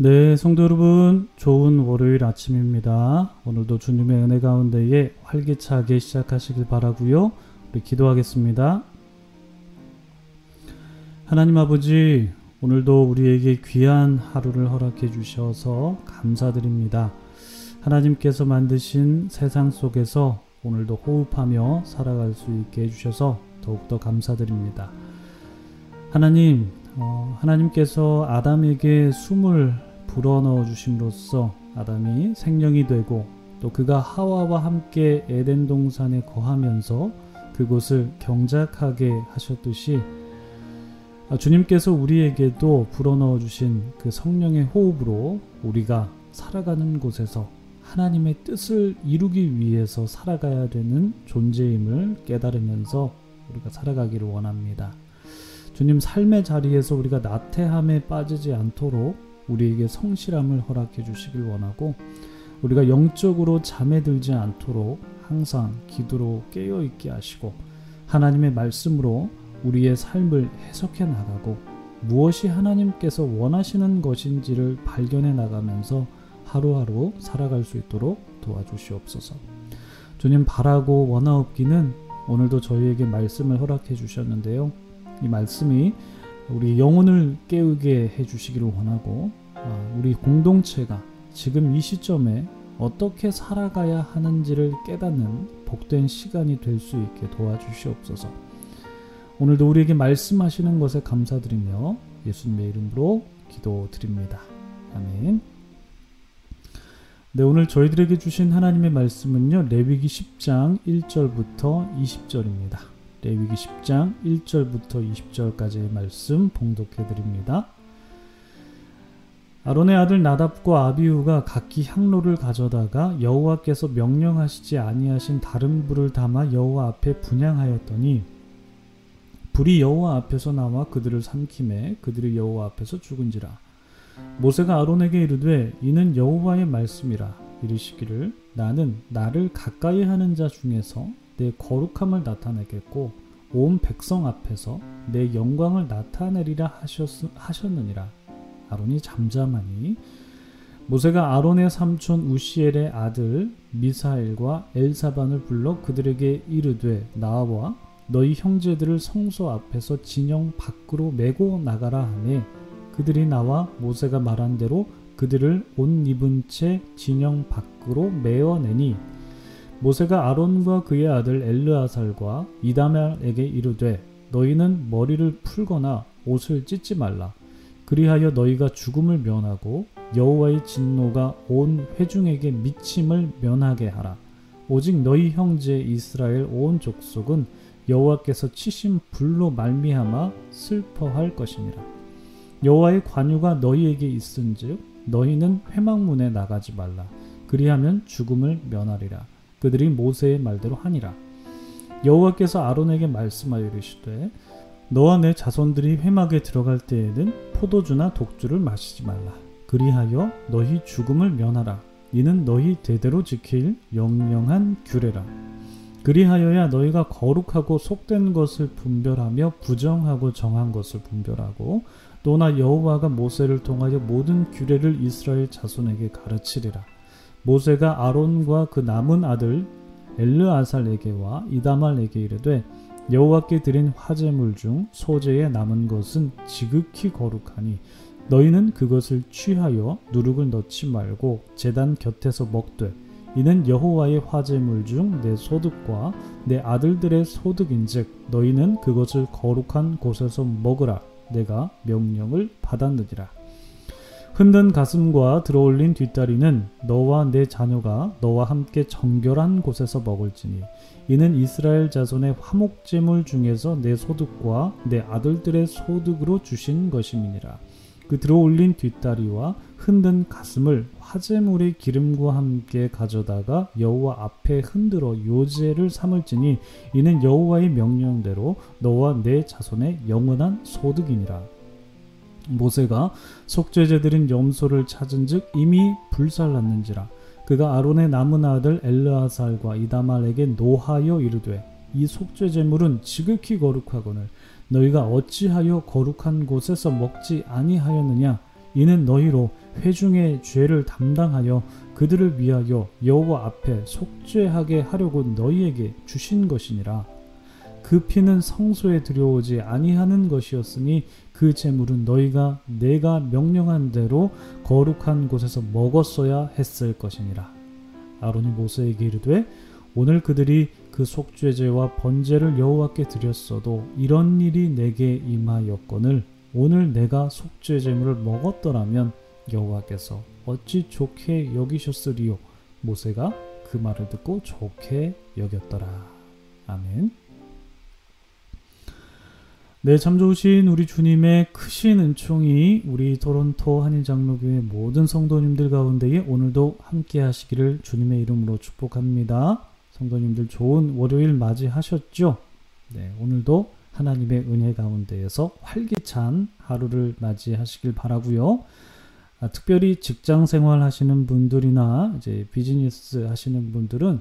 네, 성도 여러분, 좋은 월요일 아침입니다. 오늘도 주님의 은혜 가운데에 활기차게 시작하시길 바라고요. 우리 기도하겠습니다. 하나님 아버지, 오늘도 우리에게 귀한 하루를 허락해 주셔서 감사드립니다. 하나님께서 만드신 세상 속에서 오늘도 호흡하며 살아갈 수 있게 해주셔서 더욱더 감사드립니다. 하나님, 어, 하나님께서 아담에게 숨을 불어넣어 주심으로써 아담이 생명이 되고 또 그가 하와와 함께 에덴 동산에 거하면서 그곳을 경작하게 하셨듯이 아, 주님께서 우리에게도 불어넣어 주신 그 성령의 호흡으로 우리가 살아가는 곳에서 하나님의 뜻을 이루기 위해서 살아가야 되는 존재임을 깨달으면서 우리가 살아가기를 원합니다. 주님 삶의 자리에서 우리가 나태함에 빠지지 않도록 우리에게 성실함을 허락해 주시길 원하고 우리가 영적으로 잠에 들지 않도록 항상 기도로 깨어 있게 하시고 하나님의 말씀으로 우리의 삶을 해석해 나가고 무엇이 하나님께서 원하시는 것인지를 발견해 나가면서 하루하루 살아갈 수 있도록 도와주시옵소서. 주님 바라고 원하옵기는 오늘도 저희에게 말씀을 허락해 주셨는데요. 이 말씀이 우리 영혼을 깨우게 해 주시기를 원하고 아, 우리 공동체가 지금 이 시점에 어떻게 살아가야 하는지를 깨닫는 복된 시간이 될 수 있게 도와주시옵소서. 오늘도 우리에게 말씀하시는 것에 감사드리며 예수님의 이름으로 기도드립니다. 아멘. 네, 오늘 저희들에게 주신 하나님의 말씀은요. 레위기 10장 1절부터 20절입니다. 레위기 10장 1절부터 20절까지의 말씀 봉독해 드립니다. 아론의 아들 나답과 아비우가 각기 향로를 가져다가 여호와께서 명령하시지 아니하신 다른 불을 담아 여호와 앞에 분양하였더니 불이 여호와 앞에서 나와 그들을 삼킴에 그들이 여호와 앞에서 죽은지라 모세가 아론에게 이르되 이는 여호와의 말씀이라 이르시기를 나는 나를 가까이 하는 자 중에서 내 거룩함을 나타내겠고 온 백성 앞에서 내 영광을 나타내리라 하셨, 하셨느니라. 아론이 잠잠하니 모세가 아론의 삼촌 우시엘의 아들 미사엘과 엘사반을 불러 그들에게 이르되 나와 너희 형제들을 성소 앞에서 진영 밖으로 메고 나가라 하매 그들이 나와 모세가 말한 대로 그들을 옷 입은 채 진영 밖으로 메어내니 모세가 아론과 그의 아들 엘르아살과 이다멜에게 이르되 너희는 머리를 풀거나 옷을 찢지 말라. 그리하여 너희가 죽음을 면하고 여호와의 진노가 온 회중에게 미침을 면하게 하라. 오직 너희 형제 이스라엘 온 족속은 여호와께서 치신 불로 말미암아 슬퍼할 것이니라. 여호와의 관유가 너희에게 있은즉 너희는 회막문에 나가지 말라. 그리하면 죽음을 면하리라 그들이 모세의 말대로 하니라. 여호와께서 아론에게 말씀하여 이르시되 너와 내 자손들이 회막에 들어갈 때에는 포도주나 독주를 마시지 말라. 그리하여 너희 죽음을 면하라. 이는 너희 대대로 지킬 영영한 규례라. 그리하여야 너희가 거룩하고 속된 것을 분별하며 부정하고 정한 것을 분별하고 또나 여호와가 모세를 통하여 모든 규례를 이스라엘 자손에게 가르치리라. 모세가 아론과 그 남은 아들 엘르아살에게와 이다말에게 이르되 여호와께 드린 화제물 중 소재에 남은 것은 지극히 거룩하니 너희는 그것을 취하여 누룩을 넣지 말고 제단 곁에서 먹되 이는 여호와의 화제물 중 내 소득과 내 아들들의 소득인즉 너희는 그것을 거룩한 곳에서 먹으라. 내가 명령을 받았느니라 흔든 가슴과 들어올린 뒷다리는 너와 내 자녀가 너와 함께 정결한 곳에서 먹을지니 이는 이스라엘 자손의 화목제물 중에서 내 소득과 내 아들들의 소득으로 주신 것임이니라. 그 들어올린 뒷다리와 흔든 가슴을 화제물의 기름과 함께 가져다가 여호와 앞에 흔들어 요제를 삼을지니 이는 여호와의 명령대로 너와 내 자손의 영원한 소득이니라. 모세가 속죄제들인 염소를 찾은즉 이미 불살랐는지라 그가 아론의 남은 아들 엘르아살과 이다말에게 노하여 이르되 이 속죄제물은 지극히 거룩하거늘 너희가 어찌하여 거룩한 곳에서 먹지 아니하였느냐 이는 너희로 회중의 죄를 담당하여 그들을 위하여 여호와 앞에 속죄하게 하려고 너희에게 주신 것이니라. 그 피는 성소에 들여오지 아니하는 것이었으니 그 제물은 너희가 내가 명령한 대로 거룩한 곳에서 먹었어야 했을 것이니라. 아론이 모세에게 이르되 오늘 그들이 그 속죄제와 번제를 여호와께 드렸어도 이런 일이 내게 임하였거늘 오늘 내가 속죄제물을 먹었더라면 여호와께서 어찌 좋게 여기셨으리요? 모세가 그 말을 듣고 좋게 여겼더라. 아멘 네, 참 좋으신 우리 주님의 크신 은총이 우리 토론토 한인장로교회 모든 성도님들 가운데에 오늘도 함께 하시기를 주님의 이름으로 축복합니다. 성도님들 좋은 월요일 맞이하셨죠? 네, 오늘도 하나님의 은혜 가운데에서 활기찬 하루를 맞이하시길 바라고요. 아, 특별히 직장 생활 하시는 분들이나 이제 비즈니스 하시는 분들은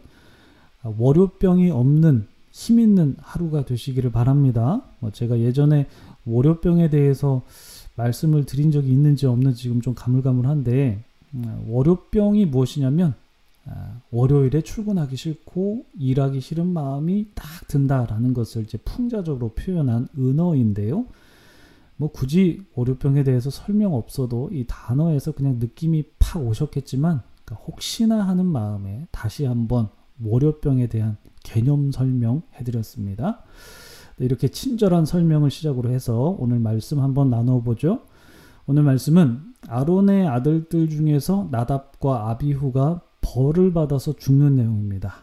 아, 월요병이 없는 힘 있는 하루가 되시기를 바랍니다. 뭐 제가 예전에 월요병에 대해서 말씀을 드린 적이 있는지 없는지 지금 좀 가물가물한데 음, 월요병이 무엇이냐면 아, 월요일에 출근하기 싫고 일하기 싫은 마음이 딱 든다라는 것을 이제 풍자적으로 표현한 은어인데요. 뭐 굳이 월요병에 대해서 설명 없어도 이 단어에서 그냥 느낌이 팍 오셨겠지만 그러니까 혹시나 하는 마음에 다시 한번 월요병에 대한 개념 설명 해 드렸습니다. 네, 이렇게 친절한 설명을 시작으로 해서 오늘 말씀 한번 나눠 보죠. 오늘 말씀은 아론의 아들들 중에서 나답과 아비후가 벌을 받아서 죽는 내용입니다.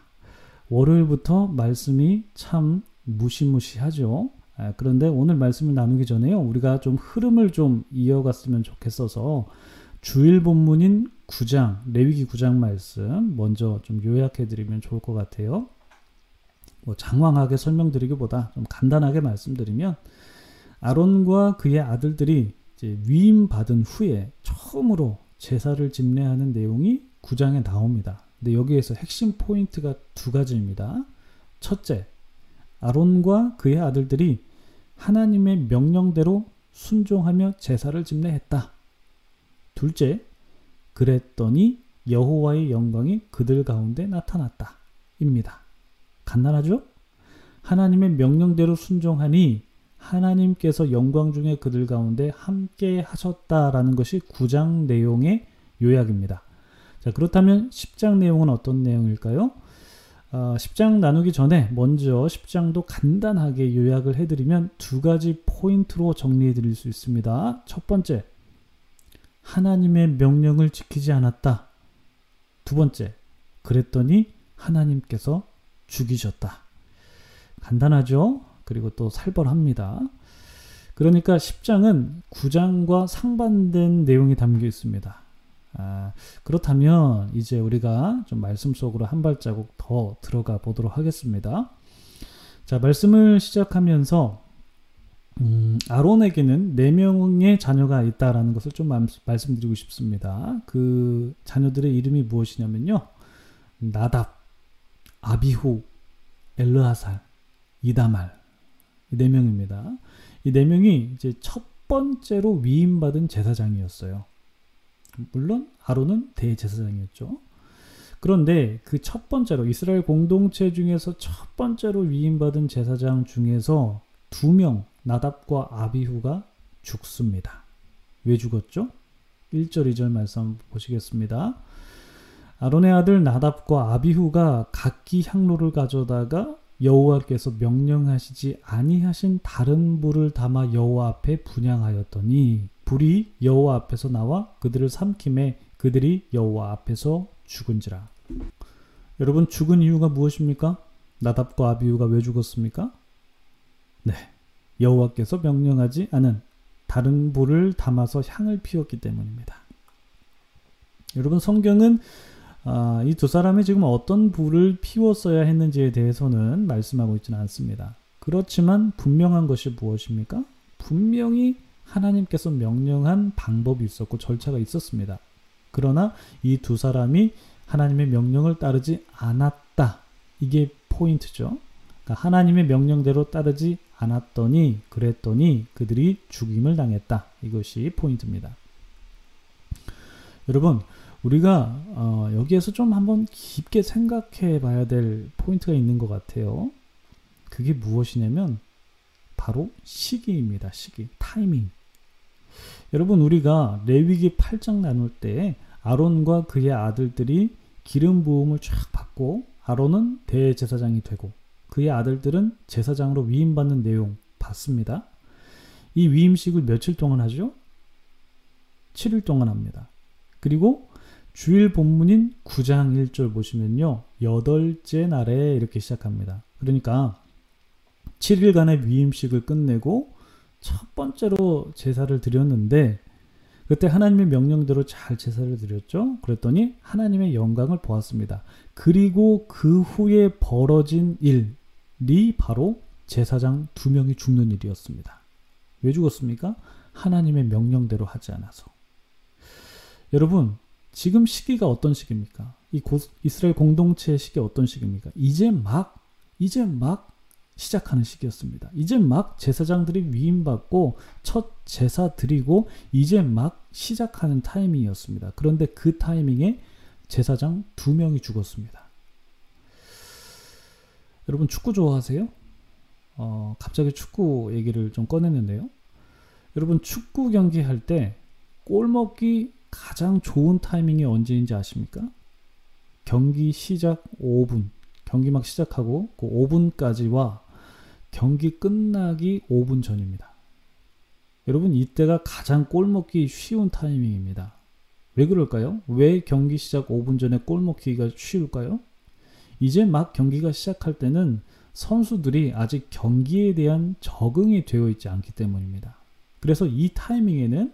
월요일부터 말씀이 참 무시무시하죠. 아, 그런데 오늘 말씀을 나누기 전에요. 우리가 좀 흐름을 좀 이어갔으면 좋겠어서 주일 본문인 9장, 레위기 9장 말씀 먼저 좀 요약해 드리면 좋을 것 같아요. 뭐 장황하게 설명드리기보다 좀 간단하게 말씀드리면 아론과 그의 아들들이 이제 위임 받은 후에 처음으로 제사를 집례하는 내용이 9장에 나옵니다. 근데 여기에서 핵심 포인트가 두 가지입니다. 첫째, 아론과 그의 아들들이 하나님의 명령대로 순종하며 제사를 집례했다. 둘째, 그랬더니 여호와의 영광이 그들 가운데 나타났다. 입니다. 간단하죠? 하나님의 명령대로 순종하니 하나님께서 영광 중에 그들 가운데 함께 하셨다라는 것이 9장 내용의 요약입니다. 자, 그렇다면 10장 내용은 어떤 내용일까요? 어, 10장 나누기 전에 먼저 10장도 간단하게 요약을 해드리면 두 가지 포인트로 정리해 드릴 수 있습니다. 첫 번째, 하나님의 명령을 지키지 않았다. 두 번째, 그랬더니 하나님께서 죽이셨다. 간단하죠? 그리고 또 살벌합니다. 그러니까 10장은 9장과 상반된 내용이 담겨 있습니다. 아, 그렇다면 이제 우리가 좀 말씀 속으로 한 발자국 더 들어가 보도록 하겠습니다. 자, 말씀을 시작하면서 음, 아론에게는 네 명의 자녀가 있다라는 것을 좀 말씀드리고 싶습니다. 그 자녀들의 이름이 무엇이냐면요. 나답, 아비후, 엘르하살, 이다말 이 네 명입니다. 이 네 명이 이제 첫 번째로 위임받은 제사장이었어요. 물론 아론은 대제사장이었죠. 그런데 그 첫 번째로 이스라엘 공동체 중에서 첫 번째로 위임받은 제사장 중에서 두 명 나답과 아비후가 죽습니다. 왜 죽었죠? 1절 2절 말씀 보시겠습니다. 아론의 아들 나답과 아비후가 각기 향로를 가져다가 여호와께서 명령하시지 아니하신 다른 불을 담아 여호와 앞에 분양하였더니 불이 여호와 앞에서 나와 그들을 삼킴에 그들이 여호와 앞에서 죽은지라. 여러분 죽은 이유가 무엇입니까? 나답과 아비후가 왜 죽었습니까? 네. 여호와께서 명령하지 않은 다른 불을 담아서 향을 피웠기 때문입니다. 여러분 성경은 아, 이 두 사람이 지금 어떤 불을 피웠어야 했는지에 대해서는 말씀하고 있지는 않습니다. 그렇지만 분명한 것이 무엇입니까? 분명히 하나님께서 명령한 방법이 있었고 절차가 있었습니다. 그러나 이 두 사람이 하나님의 명령을 따르지 않았다. 이게 포인트죠. 그러니까 하나님의 명령대로 따르지 않았더니 그랬더니 그들이 죽임을 당했다. 이것이 포인트입니다. 여러분 우리가 어, 여기에서 좀 한번 깊게 생각해 봐야 될 포인트가 있는 것 같아요. 그게 무엇이냐면 바로 시기입니다. 시기, 타이밍. 여러분 우리가 레위기 8장 나눌 때 아론과 그의 아들들이 기름 부음을 쫙 받고 아론은 대제사장이 되고 그의 아들들은 제사장으로 위임받는 내용 봤습니다. 이 위임식을 며칠 동안 하죠? 7일 동안 합니다. 그리고 주일 본문인 9장 1절 보시면요. 여덟째 날에 이렇게 시작합니다. 그러니까 7일간의 위임식을 끝내고 첫 번째로 제사를 드렸는데 그때 하나님의 명령대로 잘 제사를 드렸죠. 그랬더니 하나님의 영광을 보았습니다. 그리고 그 후에 벌어진 일이 바로 제사장 두 명이 죽는 일이었습니다. 왜 죽었습니까? 하나님의 명령대로 하지 않아서. 여러분, 지금 시기가 어떤 시기입니까? 이 이스라엘 공동체의 시기 어떤 시기입니까? 이제 막, 이제 막 시작하는 시기였습니다. 이제 막 제사장들이 위임받고 첫 제사 드리고 이제 막 시작하는 타이밍이었습니다. 그런데 그 타이밍에 제사장 두 명이 죽었습니다. 여러분 축구 좋아하세요? 어, 갑자기 축구 얘기를 좀 꺼냈는데요. 여러분 축구 경기 할 때 골 먹기 가장 좋은 타이밍이 언제인지 아십니까? 경기 시작 5분, 경기 막 시작하고 그 5분까지와 경기 끝나기 5분 전입니다. 여러분 이때가 가장 골 먹기 쉬운 타이밍입니다. 왜 그럴까요? 왜 경기 시작 5분 전에 골 먹기가 쉬울까요? 이제 막 경기가 시작할 때는 선수들이 아직 경기에 대한 적응이 되어 있지 않기 때문입니다. 그래서 이 타이밍에는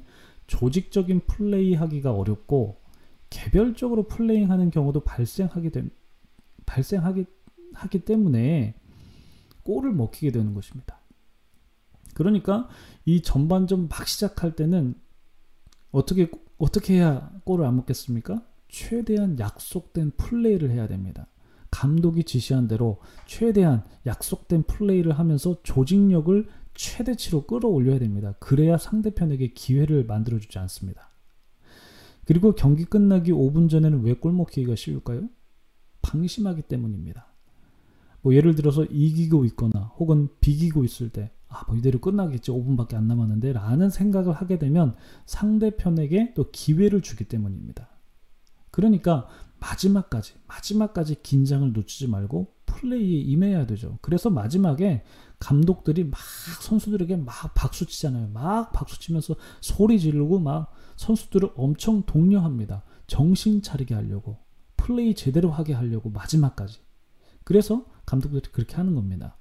조직적인 플레이 하기가 어렵고 개별적으로 플레이하는 경우도 발생하게 됨, 발생하기 하기 때문에 골을 먹히게 되는 것입니다. 그러니까 이 전반전 막 시작할 때는 어떻게 어떻게 해야 골을 안 먹겠습니까? 최대한 약속된 플레이를 해야 됩니다. 감독이 지시한 대로 최대한 약속된 플레이를 하면서 조직력을 최대치로 끌어올려야 됩니다. 그래야 상대편에게 기회를 만들어주지 않습니다. 그리고 경기 끝나기 5분 전에는 왜 골먹기가 쉬울까요? 방심하기 때문입니다. 뭐 예를 들어서 이기고 있거나 혹은 비기고 있을 때, 아, 뭐 이대로 끝나겠지. 5분밖에 안 남았는데. 라는 생각을 하게 되면 상대편에게 또 기회를 주기 때문입니다. 그러니까 마지막까지, 마지막까지 긴장을 놓치지 말고 플레이에 임해야 되죠. 그래서 마지막에 감독들이 막 선수들에게 막 박수 치잖아요. 막 박수 치면서 소리 지르고 막 선수들을 엄청 독려합니다. 정신 차리게 하려고. 플레이 제대로 하게 하려고 마지막까지. 그래서 감독들이 그렇게 하는 겁니다.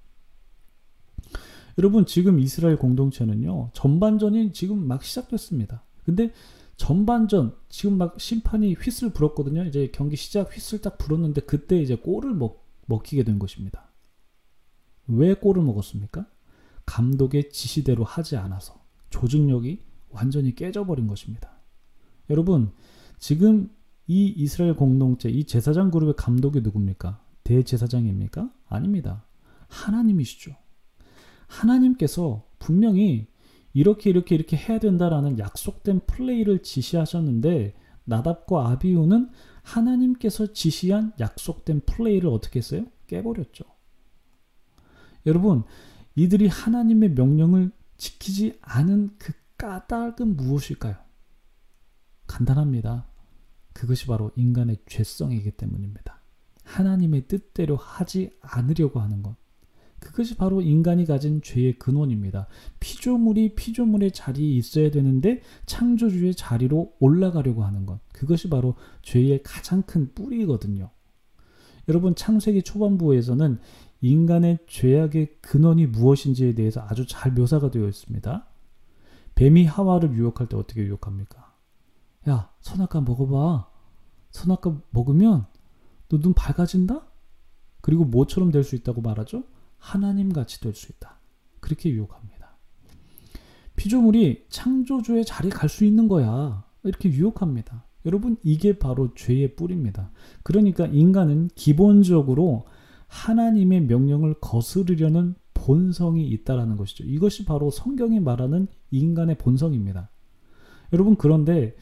여러분 지금 이스라엘 공동체는요. 전반전이 지금 막 시작됐습니다. 근데 전반전 지금 막 심판이 휘슬 불었거든요. 이제 경기 시작 휘슬 딱 불었는데 그때 이제 골을 먹, 먹히게 된 것입니다. 왜 골을 먹었습니까? 감독의 지시대로 하지 않아서 조직력이 완전히 깨져버린 것입니다. 여러분, 지금 이 이스라엘 공동체, 이 제사장 그룹의 감독이 누굽니까? 대제사장입니까? 아닙니다. 하나님이시죠. 하나님께서 분명히 이렇게 이렇게 이렇게 해야 된다라는 약속된 플레이를 지시하셨는데 나답과 아비우는 하나님께서 지시한 약속된 플레이를 어떻게 했어요? 깨버렸죠. 여러분, 이들이 하나님의 명령을 지키지 않은 그 까닭은 무엇일까요? 간단합니다. 그것이 바로 인간의 죄성이기 때문입니다. 하나님의 뜻대로 하지 않으려고 하는 것. 그것이 바로 인간이 가진 죄의 근원입니다. 피조물이 피조물의 자리에 있어야 되는데 창조주의 자리로 올라가려고 하는 것. 그것이 바로 죄의 가장 큰 뿌리거든요. 여러분 창세기 초반부에서는 인간의 죄악의 근원이 무엇인지에 대해서 아주 잘 묘사가 되어 있습니다. 뱀이 하와를 유혹할 때 어떻게 유혹합니까? 야, 선악과 먹어봐. 선악과 먹으면 너 눈 밝아진다? 그리고 뭐처럼 될 수 있다고 말하죠? 하나님 같이 될 수 있다. 그렇게 유혹합니다. 피조물이 창조주의 자리 갈수 있는 거야. 이렇게 유혹합니다. 여러분, 이게 바로 죄의 뿌리입니다. 그러니까 인간은 기본적으로 하나님의 명령을 거스르려는 본성이 있다라는 것이죠. 이것이 바로 성경이 말하는 인간의 본성입니다. 여러분, 그런데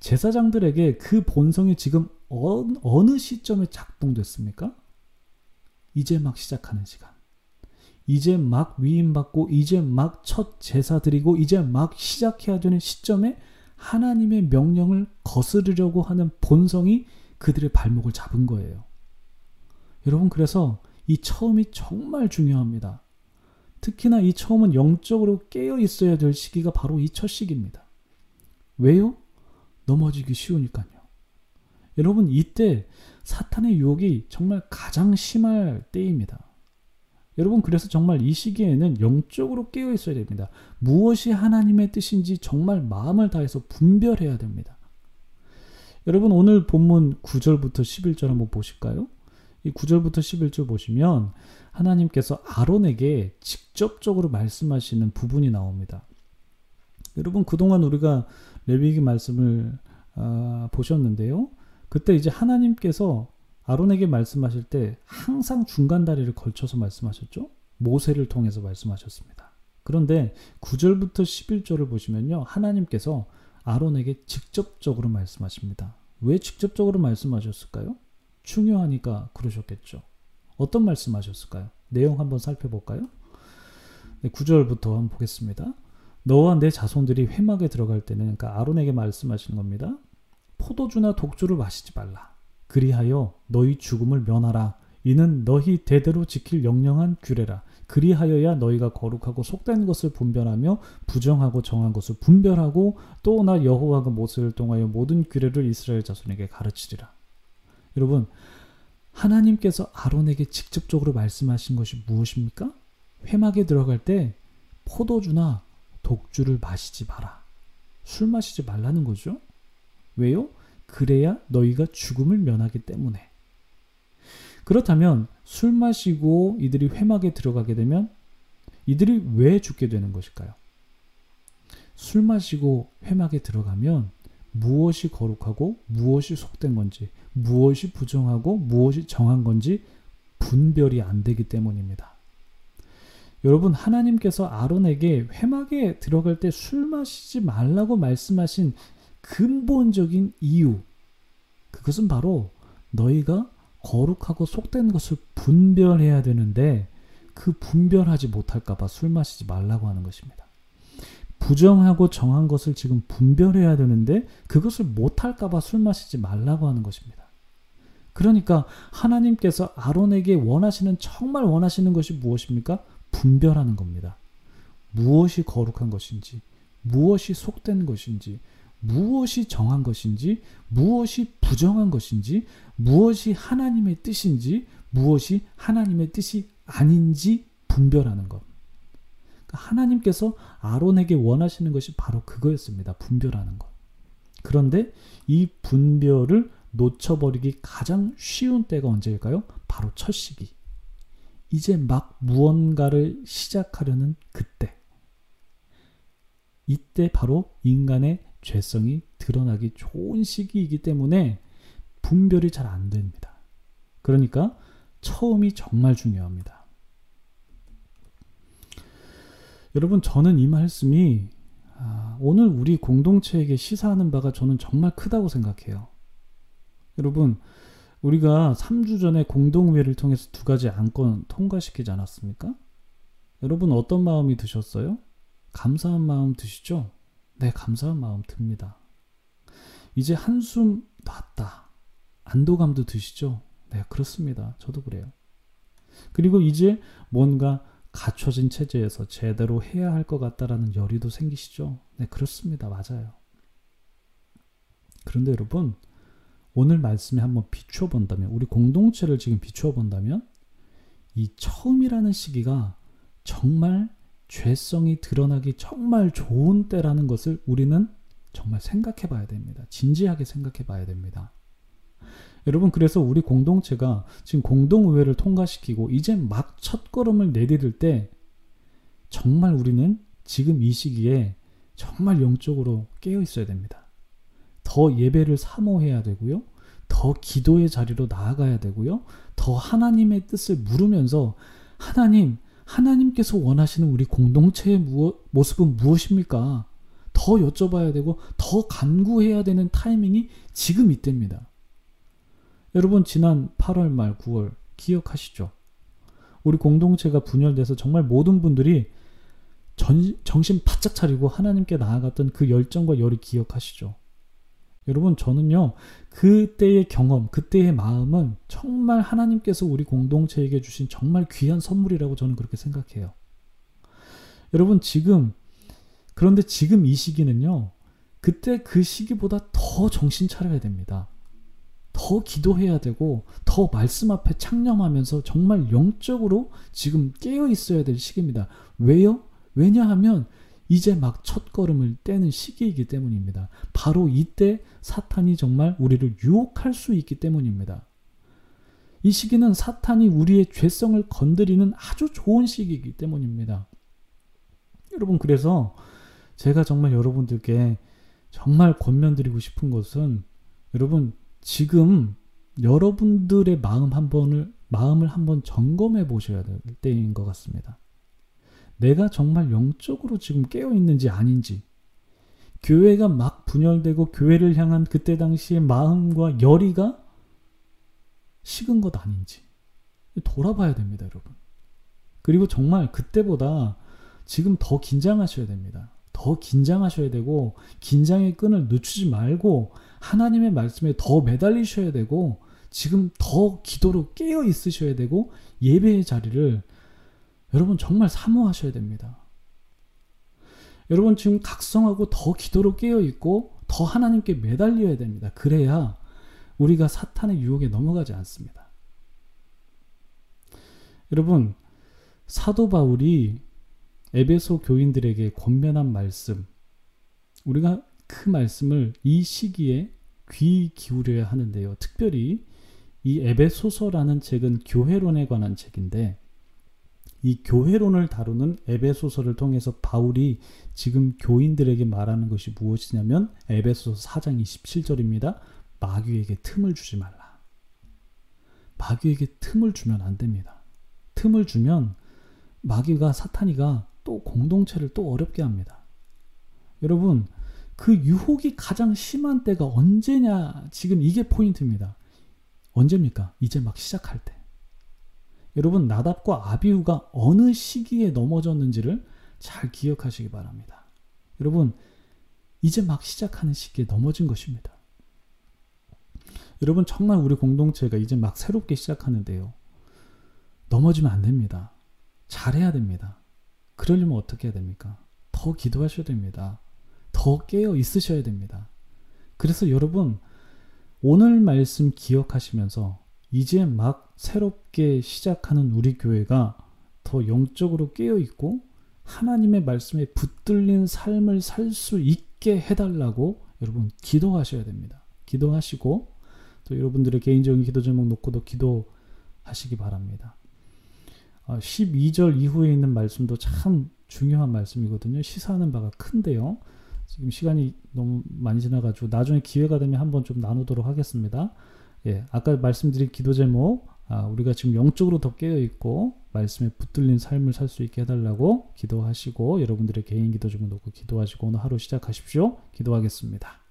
제사장들에게 그 본성이 지금 어느 시점에 작동됐습니까? 이제 막 시작하는 시간. 이제 막 위임받고 이제 막 첫 제사 드리고 이제 막 시작해야 되는 시점에 하나님의 명령을 거스르려고 하는 본성이 그들의 발목을 잡은 거예요. 여러분 그래서 이 처음이 정말 중요합니다. 특히나 이 처음은 영적으로 깨어 있어야 될 시기가 바로 이 첫 시기입니다. 왜요? 넘어지기 쉬우니까요. 여러분 이때 사탄의 유혹이 정말 가장 심할 때입니다. 여러분 그래서 정말 이 시기에는 영적으로 깨어 있어야 됩니다. 무엇이 하나님의 뜻인지 정말 마음을 다해서 분별해야 됩니다. 여러분 오늘 본문 9절부터 11절 한번 보실까요? 이 9절부터 11절 보시면 하나님께서 아론에게 직접적으로 말씀하시는 부분이 나옵니다. 여러분 그동안 우리가 레위기 말씀을 어, 보셨는데요. 그때 이제 하나님께서 아론에게 말씀하실 때 항상 중간 다리를 걸쳐서 말씀하셨죠. 모세를 통해서 말씀하셨습니다. 그런데 9절부터 11절을 보시면요. 하나님께서 아론에게 직접적으로 말씀하십니다. 왜 직접적으로 말씀하셨을까요? 중요하니까 그러셨겠죠. 어떤 말씀하셨을까요? 내용 한번 살펴볼까요? 네, 9절부터 한번 보겠습니다. 너와 내 자손들이 회막에 들어갈 때는 그러니까 아론에게 말씀하시는 겁니다. 포도주나 독주를 마시지 말라. 그리하여 너희 죽음을 면하라. 이는 너희 대대로 지킬 영영한 규례라. 그리하여야 너희가 거룩하고 속된 것을 분별하며 부정하고 정한 것을 분별하고 또 나 여호와가 모세를 통하여 모든 규례를 이스라엘 자손에게 가르치리라. 여러분 하나님께서 아론에게 직접적으로 말씀하신 것이 무엇입니까? 회막에 들어갈 때 포도주나 독주를 마시지 마라. 술 마시지 말라는 거죠. 왜요? 그래야 너희가 죽음을 면하기 때문에. 그렇다면 술 마시고 이들이 회막에 들어가게 되면 이들이 왜 죽게 되는 것일까요? 술 마시고 회막에 들어가면 무엇이 거룩하고 무엇이 속된 건지, 무엇이 부정하고 무엇이 정한 건지 분별이 안 되기 때문입니다. 여러분, 하나님께서 아론에게 회막에 들어갈 때 술 마시지 말라고 말씀하신 근본적인 이유, 그것은 바로 너희가 거룩하고 속된 것을 분별해야 되는데 그 분별하지 못할까봐 술 마시지 말라고 하는 것입니다. 부정하고 정한 것을 지금 분별해야 되는데 그것을 못할까봐 술 마시지 말라고 하는 것입니다. 그러니까 하나님께서 아론에게 원하시는 정말 원하시는 것이 무엇입니까? 분별하는 겁니다. 무엇이 거룩한 것인지, 무엇이 속된 것인지, 무엇이 정한 것인지, 무엇이 부정한 것인지, 무엇이 하나님의 뜻인지, 무엇이 하나님의 뜻이 아닌지 분별하는 것. 그러니까 하나님께서 아론에게 원하시는 것이 바로 그거였습니다. 분별하는 것. 그런데 이 분별을 놓쳐버리기 가장 쉬운 때가 언제일까요? 바로 첫 시기. 이제 막 무언가를 시작하려는 그때. 이때 바로 인간의 죄성이 드러나기 좋은 시기이기 때문에 분별이 잘 안 됩니다. 그러니까 처음이 정말 중요합니다. 여러분, 저는 이 말씀이 아, 오늘 우리 공동체에게 시사하는 바가 저는 정말 크다고 생각해요. 여러분, 우리가 3주 전에 공동회를 통해서 두 가지 안건 통과시키지 않았습니까? 여러분 어떤 마음이 드셨어요? 감사한 마음 드시죠? 네, 감사한 마음 듭니다. 이제 한숨 놨다. 안도감도 드시죠? 네, 그렇습니다. 저도 그래요. 그리고 이제 뭔가 갖춰진 체제에서 제대로 해야 할 것 같다라는 열의도 생기시죠? 네, 그렇습니다. 맞아요. 그런데 여러분, 오늘 말씀에 한번 비추어 본다면, 우리 공동체를 지금 비추어 본다면, 이 처음이라는 시기가 정말 죄성이 드러나기 정말 좋은 때라는 것을 우리는 정말 생각해 봐야 됩니다. 진지하게 생각해 봐야 됩니다. 여러분, 그래서 우리 공동체가 지금 공동의회를 통과시키고 이제 막 첫걸음을 내디딜 때 정말 우리는 지금 이 시기에 정말 영적으로 깨어 있어야 됩니다. 더 예배를 사모해야 되고요. 더 기도의 자리로 나아가야 되고요. 더 하나님의 뜻을 물으면서 하나님, 하나님께서 원하시는 우리 공동체의 무엇, 모습은 무엇입니까? 더더 여쭤봐야 되고 더 간구해야 되는 타이밍이 지금 이때입니다. 여러분 지난 8월 말 9월 기억하시죠? 우리 공동체가 분열돼서 정말 모든 분들이 전, 정신 바짝 차리고 하나님께 나아갔던 그 열정과 열이 기억하시죠? 여러분, 저는요, 그때의 경험, 그때의 마음은 정말 하나님께서 우리 공동체에게 주신 정말 귀한 선물이라고 저는 그렇게 생각해요. 여러분, 지금, 그런데 지금 이 시기는요, 그때 그 시기보다 더 정신 차려야 됩니다. 더 기도해야 되고, 더 말씀 앞에 창념하면서 정말 영적으로 지금 깨어 있어야 될 시기입니다. 왜요? 왜냐하면 이제 막 첫걸음을 떼는 시기이기 때문입니다. 바로 이때 사탄이 정말 우리를 유혹할 수 있기 때문입니다. 이 시기는 사탄이 우리의 죄성을 건드리는 아주 좋은 시기이기 때문입니다. 여러분, 그래서 제가 정말 여러분들께 정말 권면드리고 싶은 것은 여러분, 지금 여러분들의 마음 한 번을, 마음을 한번 점검해 보셔야 될 때인 것 같습니다. 내가 정말 영적으로 지금 깨어 있는지 아닌지, 교회가 막 분열되고 교회를 향한 그때 당시의 마음과 열의가 식은 것 아닌지 돌아봐야 됩니다, 여러분. 그리고 정말 그때보다 지금 더 긴장하셔야 됩니다. 더 긴장하셔야 되고 긴장의 끈을 늦추지 말고 하나님의 말씀에 더 매달리셔야 되고 지금 더 기도로 깨어 있으셔야 되고 예배의 자리를 여러분 정말 사모하셔야 됩니다. 여러분 지금 각성하고 더 기도로 깨어 있고 더 하나님께 매달려야 됩니다. 그래야 우리가 사탄의 유혹에 넘어가지 않습니다. 여러분 사도 바울이 에베소 교인들에게 권면한 말씀 우리가 그 말씀을 이 시기에 귀 기울여야 하는데요. 특별히 이 에베소서라는 책은 교회론에 관한 책인데 이 교회론을 다루는 에베소서를 통해서 바울이 지금 교인들에게 말하는 것이 무엇이냐면 에베소서 4장 27절입니다. 마귀에게 틈을 주지 말라. 마귀에게 틈을 주면 안 됩니다. 틈을 주면 마귀가 사탄이가 또 공동체를 또 어렵게 합니다. 여러분, 그 유혹이 가장 심한 때가 언제냐? 지금 이게 포인트입니다. 언제입니까? 이제 막 시작할 때. 여러분 나답과 아비우가 어느 시기에 넘어졌는지를 잘 기억하시기 바랍니다. 여러분 이제 막 시작하는 시기에 넘어진 것입니다. 여러분 정말 우리 공동체가 이제 막 새롭게 시작하는데요. 넘어지면 안 됩니다. 잘해야 됩니다. 그러려면 어떻게 해야 됩니까? 더 기도하셔야 됩니다. 더 깨어 있으셔야 됩니다. 그래서 여러분 오늘 말씀 기억하시면서 이제 막 새롭게 시작하는 우리 교회가 더 영적으로 깨어 있고 하나님의 말씀에 붙들린 삶을 살 수 있게 해달라고 여러분 기도하셔야 됩니다. 기도하시고 또 여러분들의 개인적인 기도 제목 놓고도 기도하시기 바랍니다. 12절 아, 이후에 있는 말씀도 참 중요한 말씀이거든요. 시사하는 바가 큰데요. 지금 시간이 너무 많이 지나가지고 나중에 기회가 되면 한번 좀 나누도록 하겠습니다. 예, 아까 말씀드린 기도 제목, 아, 우리가 지금 영적으로 더 깨어 있고 말씀에 붙들린 삶을 살 수 있게 해달라고 기도하시고 여러분들의 개인 기도 좀 놓고 기도하시고 오늘 하루 시작하십시오. 기도하겠습니다.